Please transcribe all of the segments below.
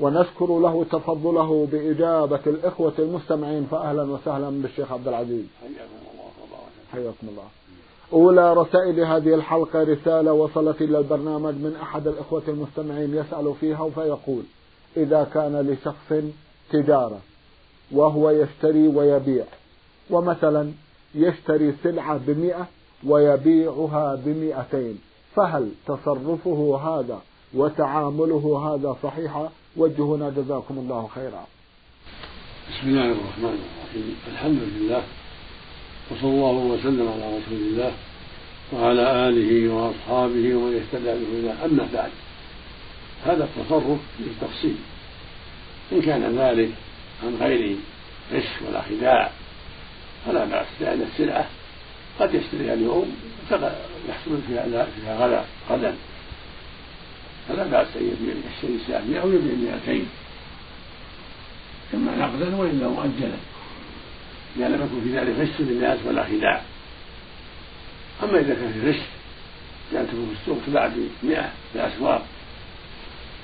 ونشكر له تفضله بإجابة الإخوة المستمعين فأهلا وسهلا بالشيخ عبد العزيز. حياكم الله. أولى رسائل هذه الحلقة رسالة وصلت إلى البرنامج من أحد الإخوة المستمعين يسأل فيها فيقول إذا كان لشخص تجارة وهو يشتري ويبيع ومثلا يشتري سلعة بمئة ويبيعها بمئتين فهل تصرفه هذا وتعامله هذا صحيحا وجهنا جزاكم الله خيرا. بسم الله الرحمن الرحيم. الحمد لله وصلى الله وسلم على رسول الله وعلى آله وأصحابه ومن اهتدى به أما بعد. هذا التصرف بالتفصيل. إن كان ذلك عن غير غش ولا خداع فلا بأس لأن السلعة قد يشتريها اليوم يحصل فيها غدا غدا. فلا بأس أن يشتري ساعة أو يبيع 200 إما نقدا وإلا مؤجلا. إذا لم يكن في ذلك غش للناس ولا خداع. أما إذا كان في غش جاءته في السوق تباع ب 100 في الأسواق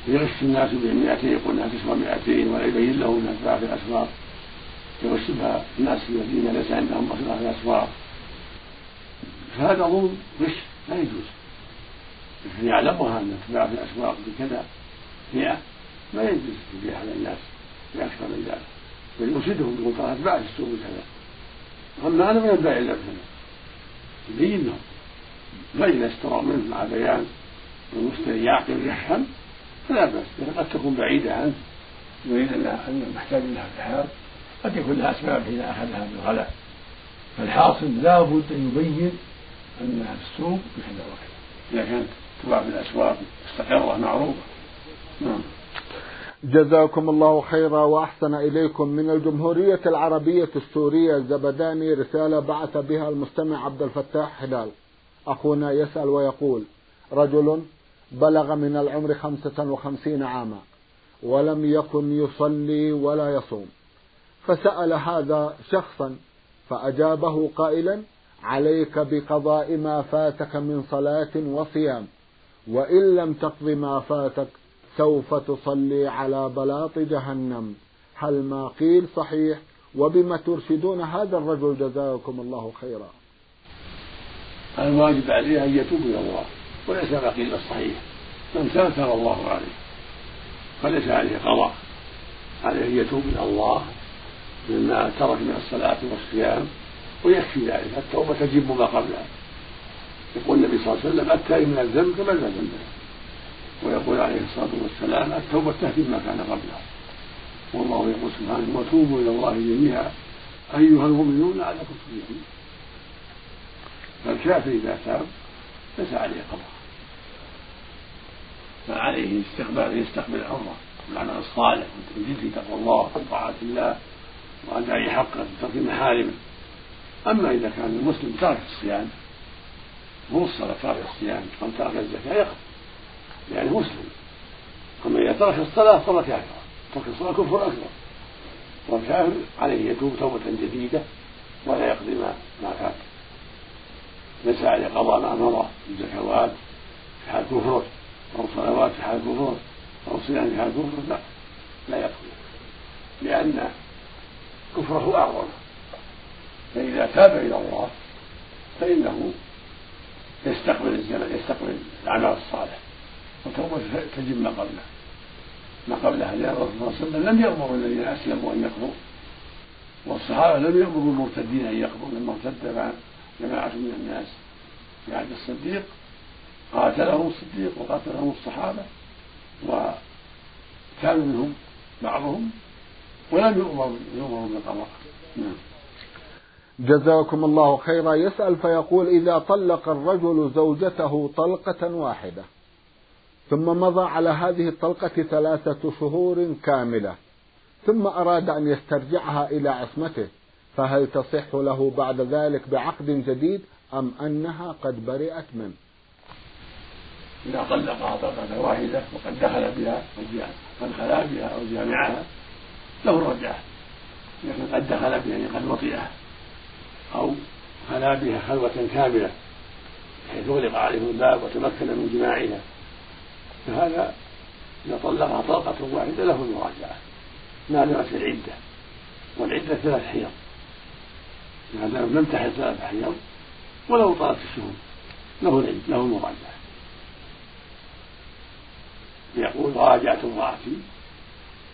يغش الناس ب 200 يقول انها تسوى 200 ولا يبين له انها تباع في الأسواق. يغش بها الناس الذين ليس عندهم مصلحه في الاسواق فهذا ظلم غش لا يجوز. يعلمها أن تباع في الأسواق بكذا 100 ما يجوز تبيع على الناس باكثر من ذلك بل يرشدهم يقول ترى تباع في السوق بكذا أما أنا ما ينبغي إلا بكذا يبين لهم فاذا اشتروا منه مع بيان والمشتري يعقل يفهم فلا بأس. لكن قد تكون بعيدة عنه يريد أن محتاج لها الحال قد يكون لها أسباب حين اخذها بالغلاء فالحاصل لا بد أن يبين انها في السوق بكذا وكذا إذا كانت تباع في الأسواق مستقرة معروفة. نعم. جزاكم الله خيرا وأحسن إليكم. من الجمهورية العربية السورية الزبداني رسالة بعث بها المستمع عبد الفتاح هلال أخونا يسأل ويقول رجل بلغ من العمر خمسة وخمسين عاما ولم يكن يصلي ولا يصوم فسأل هذا شخصا فأجابه قائلا عليك بقضاء ما فاتك من صلاة وصيام. وإن لم تقض ما فاتك سوف تصلي على بلاط جهنم. هل ما قيل صحيح؟ وبما ترشدون هذا الرجل جزاكم الله خيرا. الواجب عليه أن يتوب إلى الله وليس ما قيل الصحيح. من تاب تاب الله عليه فليس عليه قضاء. عليه أن يتوب إلى الله مما ترك من الصلاة والصيام ويكفي ذلك. التوبة تجب ما قبلها. يقول النبي صلى الله عليه وسلم التائب من الذنب كما لا ذنب ويقول عليه الصلاة والسلام التوبة تهدم ما كان قبلها والله يقول سبحانه وتوبوا إلى الله جميعا أيها المؤمنون لعلكم تفلحون. فالكافر إذا تاب ليس عليه قضاء فعليه استقبال يستقبل العمرة بالعمل الصالح والتمجيد في تقوى الله وطاعة الله وأداء حقه وترك محارمه. أما إذا كان المسلم ترك الصيام مو الصلاة ترك الصيام أو ترك الزكاة يقضي لأنه مسلم. أما إذا ترك الصلاة فهو كافر. ترك الصلاة كفر أكبر. والكافر عليه يتوب توبة جديدة ولا يقضي ما ما فات. ليس عليه قضاء ما مضى. من زكوات في حال كفره. أو صلوات في حال كفره. أو صيام في حال كفره لا. لا يقضي. لأن كفره أعظم. فإذا تاب إلى الله فإنه يستقبل الزمن يستقبل العمل الصالح وتوبته تجب ما قبله. ما قبلها لأن الرسول صلى الله عليه وسلم لم يأمر الذين أسلموا أن يقضوا والصحابة لم يأمروا المرتدين أن يقضوا لما ارتد جماعة من الناس في عهد الصديق قاتلهم الصديق وقاتلهم الصحابة وكان منهم بعضهم ولم يؤمروا يؤمروا بالقضاء نعم. جزاكم الله خيرا. يسأل فيقول إذا طلق الرجل زوجته طلقة واحدة ثم مضى على هذه الطلقة ثلاثة شهور كاملة ثم أراد أن يسترجعها إلى عصمته فهل تصح له بعد ذلك بعقد جديد أم أنها قد برئت منه؟ إذا طلقها طلقة واحدة وقد دخل بها قد خلا بها أو جامعها له الرجعة لكن قد دخل بها يعني قد وطئها أو خلا بها خلوة كاملة بحيث أغلق عليه الباب وتمكن من جماعها. فهذا إذا طلقها طلقة واحدة له المراجعة ما دامت العدة والعدة ثلاث حيض. ما دام لم تحل ثلاث حيض ولو طالت الشهور له العدة له المراجعة. يقول راجعت امرأتي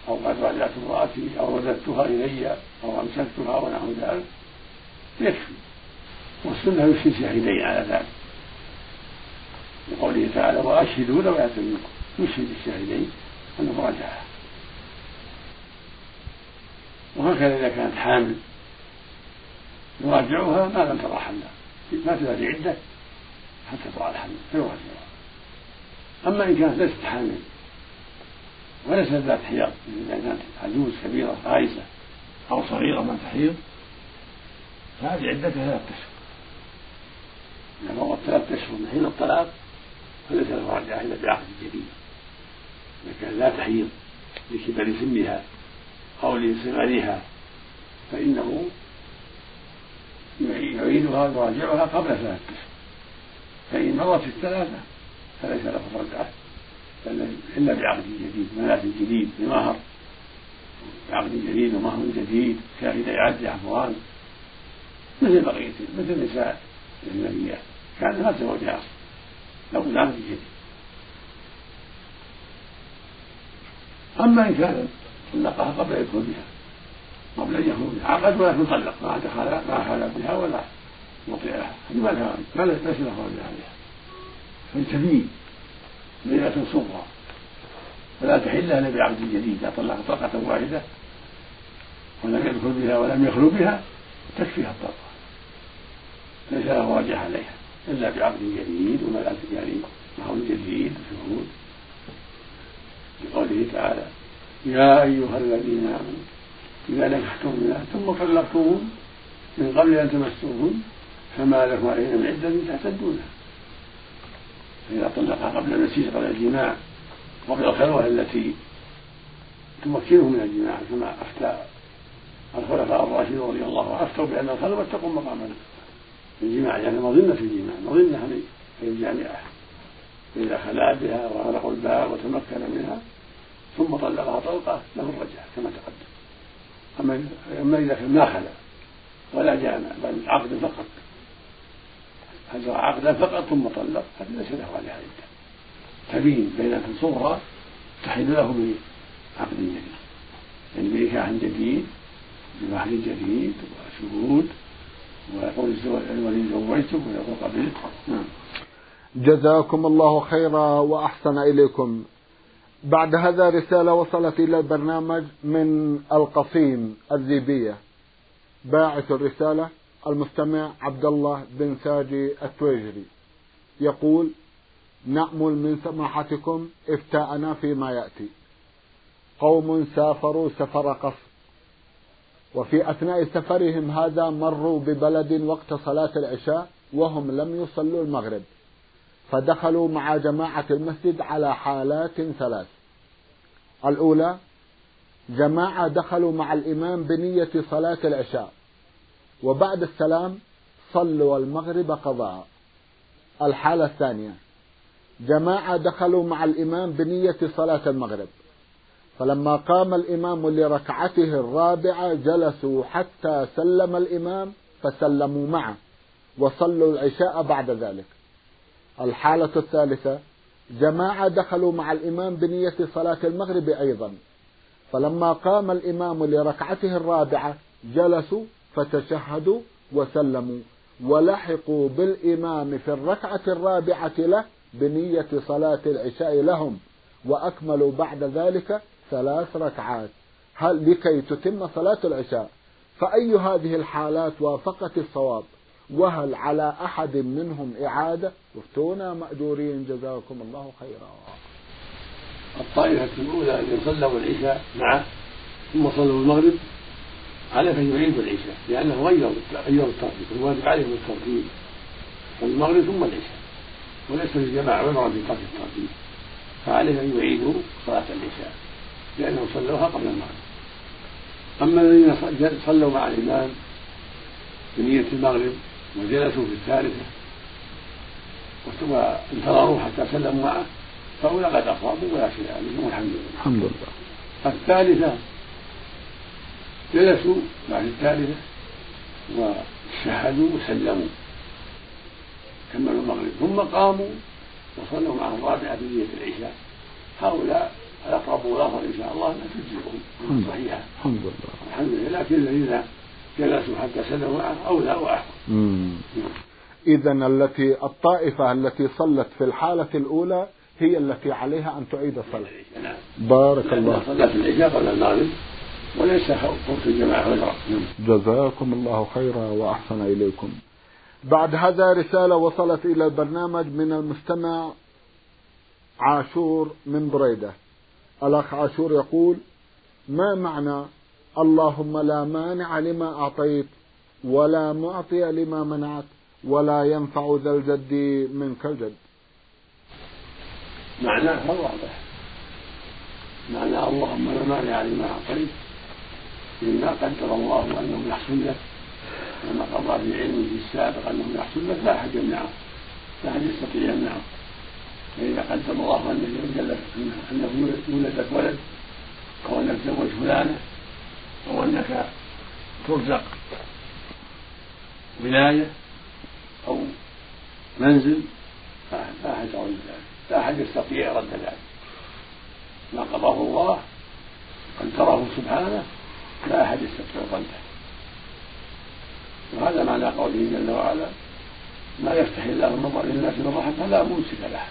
أو قد راجعت امرأتي أو رددتها إلي أو أمسكتها ونحو ذلك. يكفي. والسنة يشهد شاهدين على ذلك. لقوله تعالى وأشهدوا لو يأتي منكم يشهد الشاهدين أنه راجعها وهكذا إذا كانت حامل يراجعها ما لم تضع حملا. ما تزال عدة حتى تضع الحمل فيراجعها. أما إن كانت ليست حامل وليست ذات حيض إذا كانت عجوز كبيرة غائسة أو صغيرة ما تحيض فهذه عدتها ثلاثة أشهر. إذا مرت ثلاثة أشهر من حين الطلاق فليس له رجعة إلا بعقد جديد. إذا كان لا تحيض لكبر سنها أو لصغرها فإنه يعيدها ويراجعها قبل ثلاثة. أشهر فإن مرت الثلاثة فليس له رجعة إلا بعقد جديد. ملاذ جديد بمهر. بعقد جديد ومهر جديد. شاهد عدل عفوان مثل بقية مثل النساء الأجنبيات كان ما تزوجها أصلا لو بعقد جديد أما إن كان طلقها قبل أن يدخل بها قبل أن بها. عقد ولكن طلق ما دخل ما حال بها ولا وطئها هذه ما لها ما ليس له عليها فالتبيين ليلة صغرى. فلا تحل إلا بعقد جديد إذا طلق طلقة واحدة ولم يدخل بها ولم يخلو بها تكفيها الطلقة. ليس له راجع عليها. إلا بعقد جديد وملأ يعني مهر جديد وشهود لقوله تعالى يا أيها الذين آمنوا إذا نكحتم ثم طلقتموهن من قبل أن تمسوهن فما لكم عليهن من عدة تعتدونها فإذا طلقها قبل المسيس قبل الجماع قبل الخلوة التي تمكنه من الجماع كما أفتى الخلفاء الراشدون رضي الله عنهم أفتوا بأن الخلوة تقوم مقام الجماع يعني مظنة الجماع مظنة للجامعة فإذا خلا بها وغلقوا الباب وتمكن منها ثم طلقها طلقة له الرجعة كما تقدم. أما إذا كان ما خلا ولا جامع بل عقد فقط. أجرى عقدا فقط ثم طلق؟ هذا ليس له عليها عدة تبين بينة صغرى تحل له بعقد جديد. يعني بنكاح جديد بمهر جديد وشهود ويقول الولي زوجته ويقول قبلت نعم. جزاكم الله خيرا وأحسن إليكم. بعد هذا رسالة وصلت إلى البرنامج من القصيم الذيبية باعث الرسالة المستمع عبد الله بن ساجي التويجري. يقول نأمل من سماحتكم إفتاءنا فيما يأتي. قوم سافروا سفر قصر وفي أثناء سفرهم هذا مروا ببلد وقت صلاة العشاء وهم لم يصلوا المغرب فدخلوا مع جماعة المسجد على حالات ثلاث. الأولى جماعة دخلوا مع الإمام بنية صلاة العشاء وبعد السلام صلوا المغرب قضاء. الحالة الثانية جماعة دخلوا مع الإمام بنية صلاة المغرب. فلما قام الإمام لركعته الرابعة جلسوا حتى سلم الإمام فسلموا معه وصلوا العشاء بعد ذلك. الحالة الثالثة جماعة دخلوا مع الإمام بنية صلاة المغرب أيضا. فلما قام الإمام لركعته الرابعة جلسوا فتشهدوا وسلموا ولحقوا بالإمام في الركعة الرابعة له بنية صلاة العشاء لهم وأكملوا بعد ذلك ثلاث ركعات. هل لكي تتم صلاة العشاء؟ فأي هذه الحالات وافقت الصواب؟ وهل على أحد منهم إعادة؟ افتونا مأجورين. جزاكم الله خيرا. الطائفة الأولى الذين صلوا العشاء معه ثم صلوا المغرب عليه أن يعيدوا العشاء لأنه غيروا غيروا الترتيب الواجب عليهم الترتيب. المغرب ثم العشاء وليس للجماعة عذرا في ترك الترتيب. فعليه أن يعيدوا صلاة العشاء. لأنهم صلوها قبل المغرب. أما الذين صلوا مع الإمام بنية المغرب وجلسوا في الثالثة وانتظروا حتى سلموا معه فأولى قد أصابوا ولا شيء عليهم والحمد لله. الحمد لله. الثالثة جلسوا بعد الثالثة وشهدوا وسلموا كملوا المغرب ثم قاموا وصلوا معه الرابعة بنية العشاء. هؤلاء الأقرب لفظا إن شاء الله لا تجزئهم صحيحة. الحمد لله. الحمد لله. لكن الذين جلسوا حتى سلموا معه أولى وأحسن إذا التي الطائفة التي صلت في الحالة الأولى هي التي عليها أن تعيد الصلاة. نعم بارك الله صلاة العشاء قبل المغرب وليس خوف الجماعة والعراق جزاكم الله خيرا وأحسن إليكم. بعد هذا رسالة وصلت إلى البرنامج من المستمع عاشور من بريدة. الأخ عاشور يقول ما معنى اللهم لا مانع لما أعطيت ولا معطي لما منعت ولا ينفع ذا الجد منك الجد معناه واضح. معنى اللهم لا مانع لما أعطيت مما قدر الله أنه يحصل لك وما قضى في علمه السابق أنه يحصل لك لا أحد يمنعه لا أحد يستطيع يمنعه. فإذا قدر الله أنه أنه يولد لك ولد أو أنك تزوج فلانة أو أنك ترزق ولاية أو منزل لا أحد يرد ذلك. لا أحد يستطيع رد ذلك. ما قضاه الله قدره سبحانه لا أحد يستطيع رده وهذا معنى قوله جل وعلا ما يفتح الله النظر للناس من رحمه فلا ممسك له.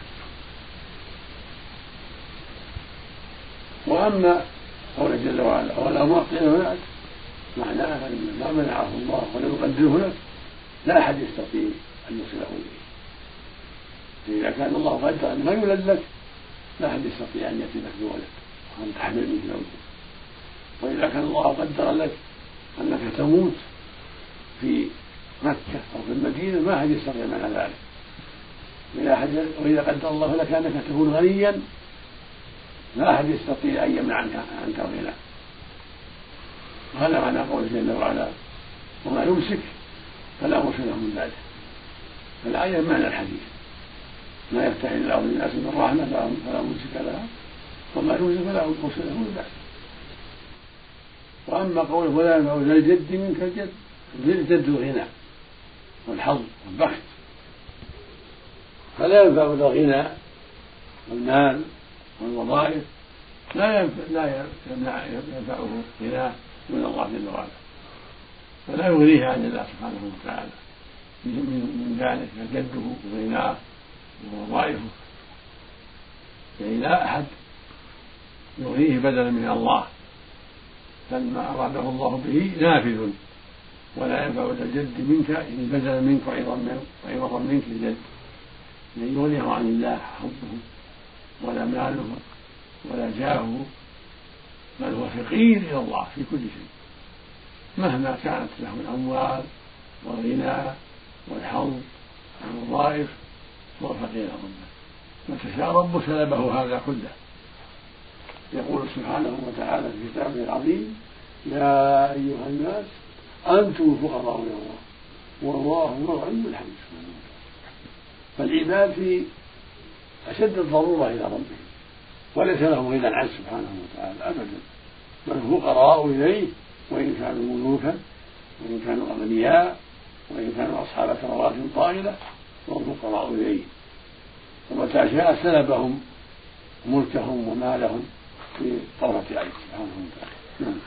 وأما قوله جل وعلا ولا معطي هناك؟ معناها أن ما منعه الله ولم يقدره لك لا أحد يستطيع أن يوصله إليه. فإذا كان الله قدر أن ما يولد لك لا أحد يستطيع أن يأتي لك بولد وأن تحمل منه زوجك. وإذا كان الله قدر لك أنك تموت في مكة أو في المدينة ما أحد يستطيع منع ذلك. وإذا قدر الله لك أنك تكون غنيا لا أحد يستطيع أن يمنع عنك عنك الغنى وهذا معنى قوله جل وعلا وما يمسك فلا مرسل له من بعده. فالآية معنى الحديث. ما يفتح الله للناس من رحمة فلا ممسك لها. وما يمسك فلا مرسل له من بعده. وأما قوله ولا ينفع ذا الجد منك الجد الجد الغنى والحظ والبخت. فلا ينفع ذا الغنى والمال والوظائف لا ينفع لا ينفعه غناه من الله جل وعلا. فلا يغنيه عن الله سبحانه وتعالى. من ذلك جده وغناه ووظائفه يعني لا أحد يغنيه بدلا من الله. بل ما أراده الله به نافذ. ولا ينفع الجد منك يعني بدلا منك وعوضا منك الجد. لن يغنيه عن الله حبه. ولا ماله ولا جاهه بل هو فقير إلى الله في كل شيء. مهما كانت له الأموال والغنى والحظ والوظائف هو فقير إلى ربه متى شاء ربه سلبه هذا كله. يقول سبحانه وتعالى في كتابه العظيم يا أيها الناس أنتم الفقراء إلى الله والله هو الغني الحميد سبحانه وتعالى فالعباد في أشد الضرورة إلى ربهم وليس لهم غنى عنه سبحانه وتعالى أبدا. بل الفقراء إليه وإن كانوا ملوكا وإن كانوا أغنياء وإن كانوا أصحاب ثروات طائلة فهم فقراء إليه. ومتى شاء سلبهم ملكهم ومالهم في طرفة عين سبحانه وتعالى. نعم.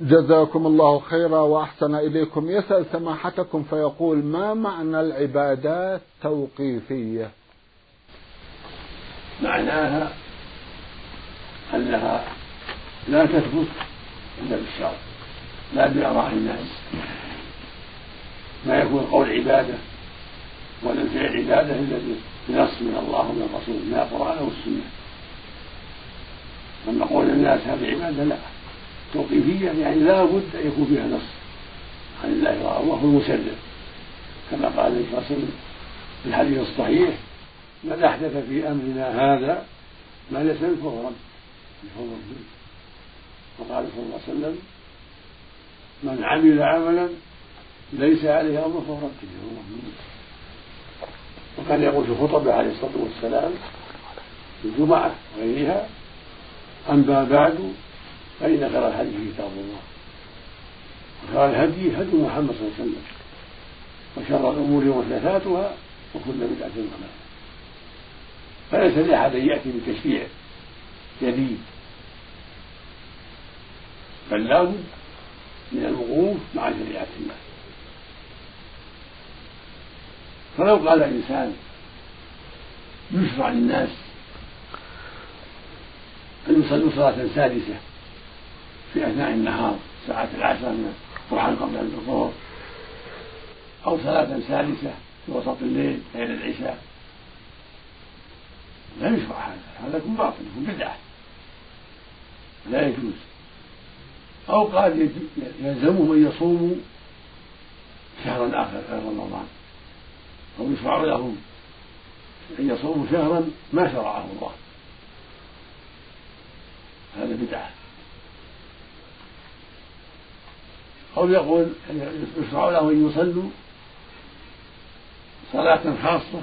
جزاكم الله خيرا وأحسن إليكم. يسأل سماحتكم فيقول ما معنى العبادات توقيفية؟ معناها أنها لا تثبت الا بالشرع لا باراء الناس. ما يكون القول عبادة ولا الفعل عبادة الا بنص من الله ومن الرسول من القرآن والسنة. أما قول الناس هذه عبادة لا. توقيفية يعني لا بد أن يكون فيها نص عن الله الله هو المسلم. كما قال النبي صلى الله عليه وسلم في الحديث الصحيح من أحدث في أمرنا هذا ما ليس من فهو وقال صلى الله عليه وسلم من عمل عملا ليس عليه أمر فهو رد وكان يقول في خطبه عليه الصلاة والسلام في الجمعة وغيرها أما بعد فإن خير الحديث كتاب الله. وخير الهدي هدي محمد صلى الله عليه وسلم وشر الأمور محدثاتها وكل بدعة ضلالة. فليس لاحد أن يأتي بتشريع جديد. بل لابد من الوقوف مع شريعة الله. فلو قال إنسان يشرع للناس أن يصلوا صلاة سادسة في أثناء النهار ساعة العشرة الضحى قبل الظهر أو صلاة سادسة في وسط الليل غير العشاء لا يشرع هذا هذا يكون باطل يكون بدعة. لا يجوز. أو قال يلزمهم أن يصوموا شهرا آخر غير رمضان. أو يشرع لهم أن يصوموا شهرا ما شرعه الله. هذا بدعة. أو يقول يشرع لهم أن يصلوا صلاة خاصة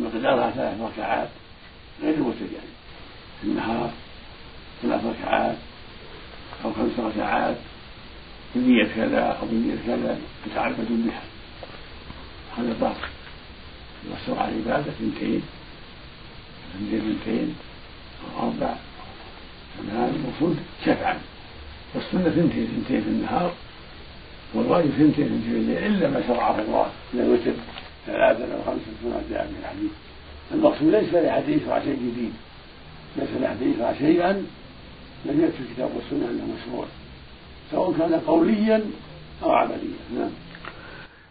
مقدارها ثلاث ركعات غير يعني في النهار ثلاث ركعات أو خمس ركعات بنية كذا أو بنية كذا متعبد بها. هذا باطل. على العبادة اثنتين اثنتين اثنتين أو أربع هذا المقصود شفعا والسنة ثنتين ثنتين في النهار والواجب ثنتين ثنتين في الليل إلا ما شرعه الله من الوتر ثلاثة أو خمسة كما جاء في الحديث المقصود ليس لحديث يشرع شيء جديد ليس لحديث يشرع شيئا لم يكفي الكتاب والسنة أنه مشروع. سواء كان قوليا أو عمليا. نعم.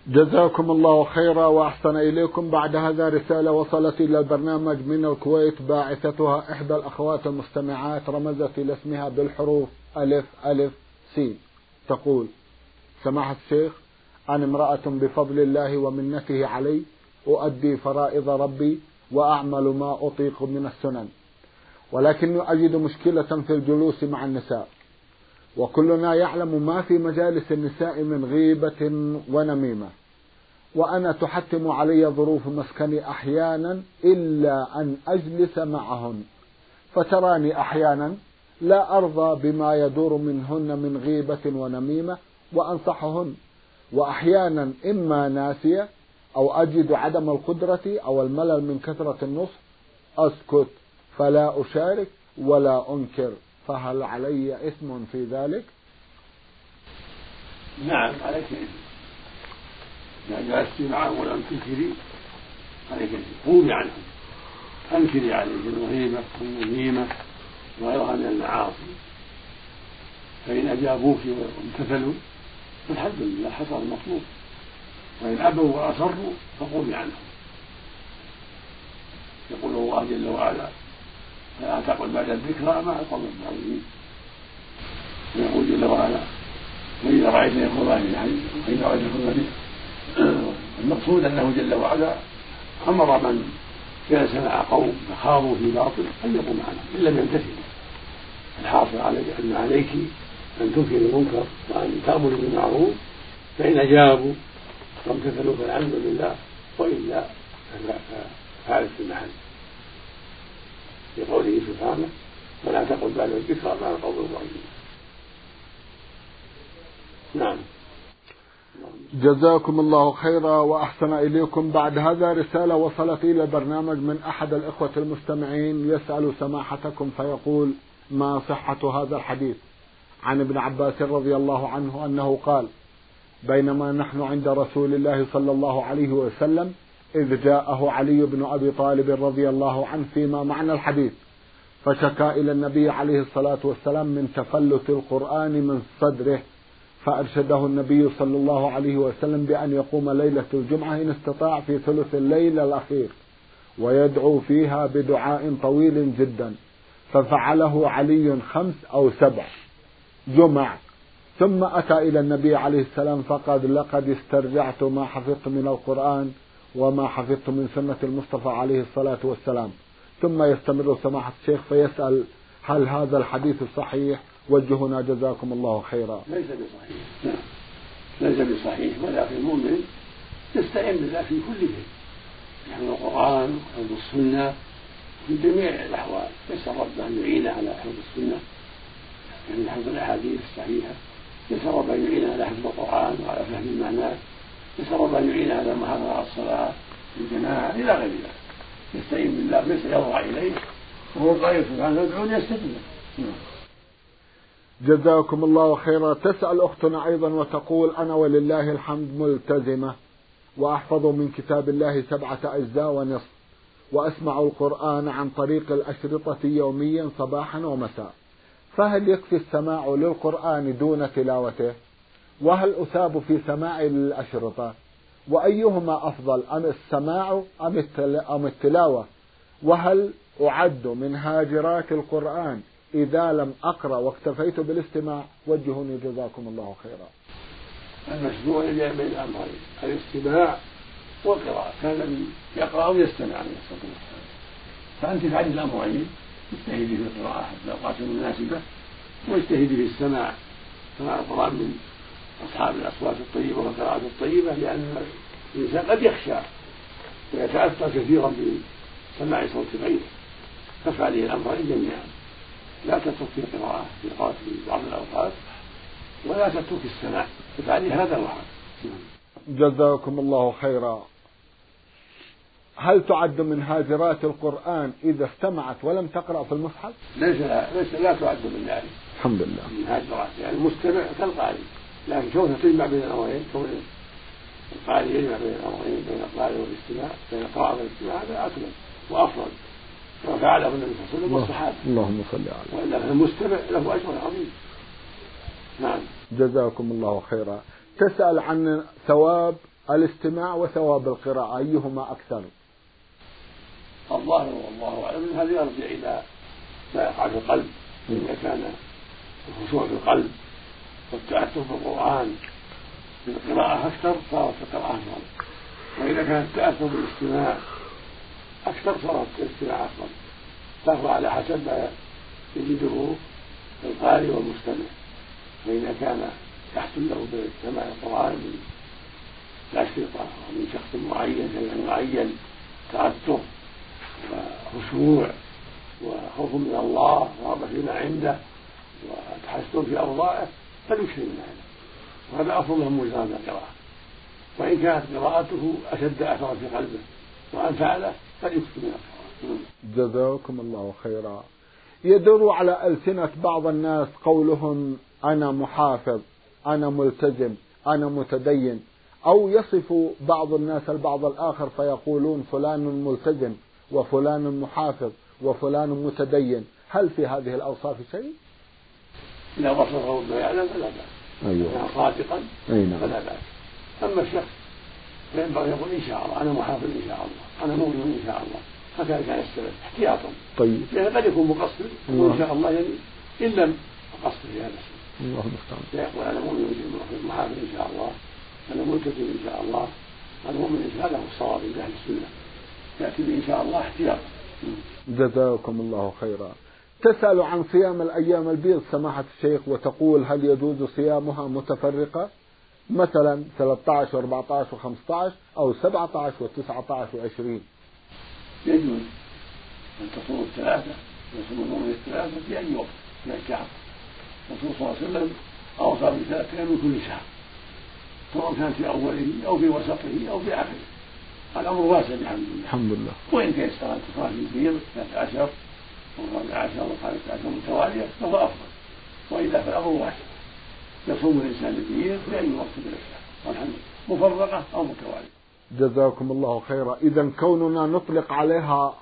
جزاكم الله خيرا وأحسن إليكم. بعد هذا رسالة وصلت إلى البرنامج من الكويت باعثتها إحدى الأخوات المستمعات رمزت إلى اسمها بالحروف ألف ألف سين. تقول سماحة الشيخ أنا امرأة بفضل الله ومنته علي أؤدي فرائض ربي وأعمل ما أطيق من السنن. ولكني أجد مشكلة في الجلوس مع النساء. وكلنا يعلم ما في مجالس النساء من غيبة ونميمة. وأنا تحتم علي ظروف مسكني أحيانا إلا أن أجلس معهن. فتراني أحيانا لا أرضى بما يدور منهن من غيبة ونميمة وأنصحهن. وأحيانا إما ناسية أو أجد عدم القدرة أو الملل من كثرة النصح أسكت فلا أشارك ولا أنكر. فهل علي إثم في ذلك؟ نعم عليك إذا جلست معهم ولم تنكري عليك قومي عنهم أنكري عليهم الغيبة والنميمة وغيرها من المعاصي. فإن أجابوك وامتثلوا فالحمد لله حصل المطلوب. وإن أبوا وأصروا فقومي عنهم. يقول الله جل وعلا فلا تقل بعد الذكرى مع القوم الظالمين ويقول جل وعلا وإذا رأيت يخرج في الحي وإذا رأيت يخرج المقصود أنه جل وعلا أمر من جلس مع قوم فخاضوا في باطل أن يقوم معنا إن لم يمتثلوا الحاصل عليك أن عليك أن تنكر المنكر وأن تأمر بالمعروف فإن أجابوا وامتثلوا فالحمد لله وإلا فهذا في المحل. لقوله سبحانه ولا تقل بعد الذكرى مع القوم الظالمين نعم. جزاكم الله خيرا وأحسن إليكم. بعد هذا رسالة وصلت إلى برنامج من أحد الإخوة المستمعين. يسأل سماحتكم فيقول ما صحة هذا الحديث؟ عن ابن عباس رضي الله عنه أنه قال بينما نحن عند رسول الله صلى الله عليه وسلم إذ جاءه علي بن أبي طالب رضي الله عنه فيما معنى الحديث فشكا إلى النبي عليه الصلاة والسلام من تفلت القرآن من صدره فأرشده النبي صلى الله عليه وسلم بأن يقوم ليلة الجمعة إن استطاع في ثلث الليل الأخير ويدعو فيها بدعاء طويل جدا ففعله علي خمس أو سبع. جمع. ثم أتى إلى النبي عليه السلام فقال لقد استرجعت ما حفظت من القرآن وما حفظت من سنة المصطفى عليه الصلاة والسلام. ثم يستمر سماحة الشيخ فيسأل هل هذا الحديث صحيح؟ وجهنا جزاكم الله خيرا. ليس بصحيح. نعم. ليس بصحيح. ولكن المؤمن يستعين بالله في كل شيء. يحفظ القرآن وحفظ السنة في جميع الأحوال. يسأل ربه أن يعينه على حفظ السنة. يعني حفظ الأحاديث الصحيحة يسأل ربه أن يعينه على حفظ القرآن وعلى فهم معناه يسأل ربه أن يعينه على المحافظة على الصلاة في الجماعة إلى غير ذلك يستعين بالله ليس يضرع إليه وهو قائل سبحانه ادعوني يستجب جزاكم الله خيرا. تسأل أختنا أيضا وتقول أنا ولله الحمد ملتزمة وأحفظ من كتاب الله سبعة أجزاء ونصف وأسمع القرآن عن طريق الأشرطة يوميا صباحا ومساء. فهل يكفي السماع للقرآن دون تلاوته؟ وهل أثاب في سماع الأشرطة؟ وأيهما أفضل أم السماع أم التلاوة؟ وهل أعد من هاجرات القرآن إذا لم أقرأ واكتفيت بالاستماع؟ وجهوني جزاكم الله خيرا. المشروع بين الأمرين الاستماع والقراءة. كان يقرأ ويستمع عليه الصلاة والسلام. فأنت فعلي الأمرين. اجتهدي في القراءة حتى الأوقات المناسبة واجتهدي في السماع. سماع القرآن من أصحاب الأصوات الطيبة والقراءات الطيبة لأن الإنسان قد يخشى ويتأثر كثيرا بسماع صوت غيره. فافعلي الأمرين جميعا. لا تترك في القراءة في في بعض الأوقات ولا تترك السماع. افعلي هذا وهذا. جزاكم الله خيرا. هل تعد من هاجرات القرآن إذا استمعت ولم تقرأ في المصحف؟ ليس لا ليس لا تعد من ذلك. الحمد لله. من هاجرات يعني المستمع كالقارئ لكن كونها تجمع بين الأمرين كون القارئ يجمع بين الأمرين بين القارئ والاستماع بين القراءة والاستماع هذا أكمل وأفضل كما فعله النبي صلى الله عليه وسلم والصحابة. اللهم صل على وإلا فالمستمع له أجر عظيم. نعم. جزاكم الله خيرا. تسأل عن ثواب الاستماع وثواب القراءة أيهما أكثر؟ الظاهر والله أعلم. هذا يرجع إلى ما يقع في القلب. إذا كان الخشوع في القلب والتاثر بالقرآن بالقراءة أكثر صارت القراءة أفضل. وإذا كان التاثر بالاستماع أكثر صارت الاستماع أفضل. تفضل على حسب ما يجده القارئ والمستمع. فإذا كان يحصل له بسماع القرآن من الاشرطه ومن شخص معين شيء معين تاثر وخشوع وخوف من الله ورغبة فيما عنده وتحسن في أوضاعه فليكثر من هذا وهذا أفضل من مجرد القراءة. وإن كانت قراءته أشد أثرا في قلبه وأنفع له فليكثر من القراءة. جزاكم الله خيرا. يدور على ألسنة بعض الناس قولهم أنا محافظ أنا ملتزم أنا متدين. أو يصف بعض الناس البعض الآخر فيقولون فلان ملتزم وفلان محافظ وفلان متدين. هل في هذه الأوصاف شيء؟ إذا وصفه ما يعلم فلا بأس. كان صادقا أي نعم. فلا بأس. أما الشخص فينبغي يقول إن شاء الله أنا محافظ إن شاء الله أنا مؤمن إن شاء الله. هكذا كان السلف احتياطا. طيب. لأنه قد يكون مقصر وإن شاء الله يعني إن لم أقصر في هذا الشيء. الله المستعان. فيقول أنا مؤمن محافظ إن شاء الله أنا ملتزم إن شاء الله أنا مؤمن هذا هو الصواب عند أهل السنة يأتي إن شاء الله احتياطا جزاكم الله خيرا. تسأل عن صيام الأيام البيض سماحة الشيخ وتقول هل يجوز صيامها متفرقة؟ مثلا 13 و14 و15 أو 17 و19 و20 يجوز. أن تصوم الثلاثة ويصوم اليوم الثلاثة في أي وقت من الشهر الرسول صلى الله عليه وسلم أوصى بثلاثة أيام من كل شهر سواء كان في أوله أو في وسطه أو في آخره. الأمر واسع بحمد الله الحمد لله. وإن تيسر ان تصلي البيض 13 والرابع عشر والخامس عشر متوالية فهو أفضل. وإلا فالأمر واسع. يصوم الإنسان البيض في أي وقت من الشهر والحمد مفرقة أو متوالية. جزاكم الله خيرا. إذا كوننا نطلق عليها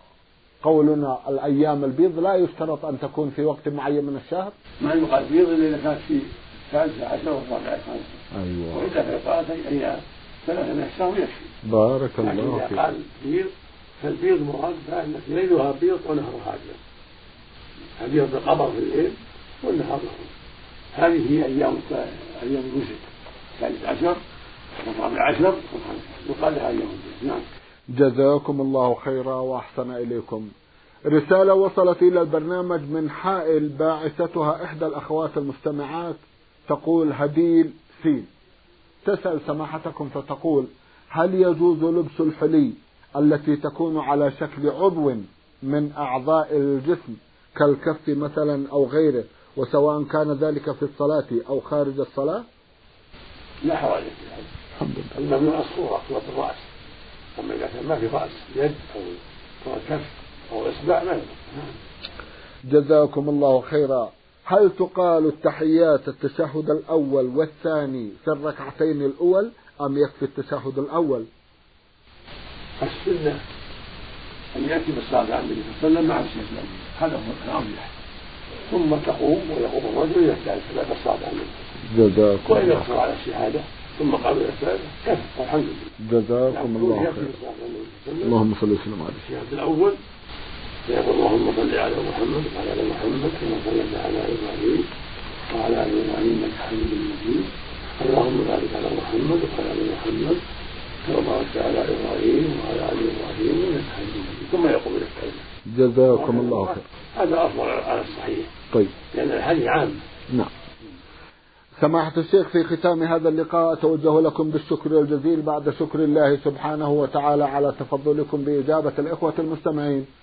قولنا الأيام البيض لا يشترط أن تكون في وقت معين من الشهر؟ ما يقال بيض إلا إذا كانت في الثالثة عشر والرابعة عشر. أيوة. في قراءة أيام. ثلاثة الشهر يكفي. بارك لكن الله إذا فيك. قال بيض فالبيض مراد فإن ليلها بيض ونهرها أبيض يوم القمر في الليل والنهار له هذه هي أيام أيام الوسط الثالث عشر والرابع عشر يقال لها أيام نعم. جزاكم الله خيرا وأحسن إليكم. رسالة وصلت إلى البرنامج من حائل باعثتها إحدى الأخوات المستمعات تقول هديل سين. تسأل سماحتكم فتقول هل يجوز لبس الحلي التي تكون على شكل عضو من أعضاء الجسم كالكف مثلا أو غيره وسواء كان ذلك في الصلاة أو خارج الصلاة؟ لا هذا الحمد لله. الممنوع الصورة صورة الرأس أما إذا كان ما في رأس يد أو كف أو إصبع ما جزاكم الله خيرا. هل تقال التحيات التشهد الأول والثاني في الركعتين الأول أم يكفي التشهد الأول؟ السنة أن يأتي بالصلاة على النبي صلى الله عليه وسلم مع الشيخ هذا هو الأرجح ثم تقوم ويقوم الرجل الثالثة بعد الصلاة على النبي جزاكم وإن اقتصر على الشهادة ثم إلى الثالثة كفى والحمد لله. جزاكم الله خير. اللهم صل وسلم على الشهادة الأول فيقول اللهم صل على محمد وعلى آل محمد كما صليت على إبراهيم وعلى آل إبراهيم إنك حميد مجيد. اللهم بارك على محمد وعلى آل محمد كما باركت على إبراهيم وعلى آل إبراهيم إنك حميد مجيد. ثم يقوم إلى الكلمة جزاكم الله خير هذا أفضل على الصحيح. طيب. لأن الحديث عام. نعم. سماحة الشيخ في ختام هذا اللقاء أتوجه لكم بالشكر الجزيل بعد شكر الله سبحانه وتعالى على تفضلكم بإجابة الإخوة المستمعين.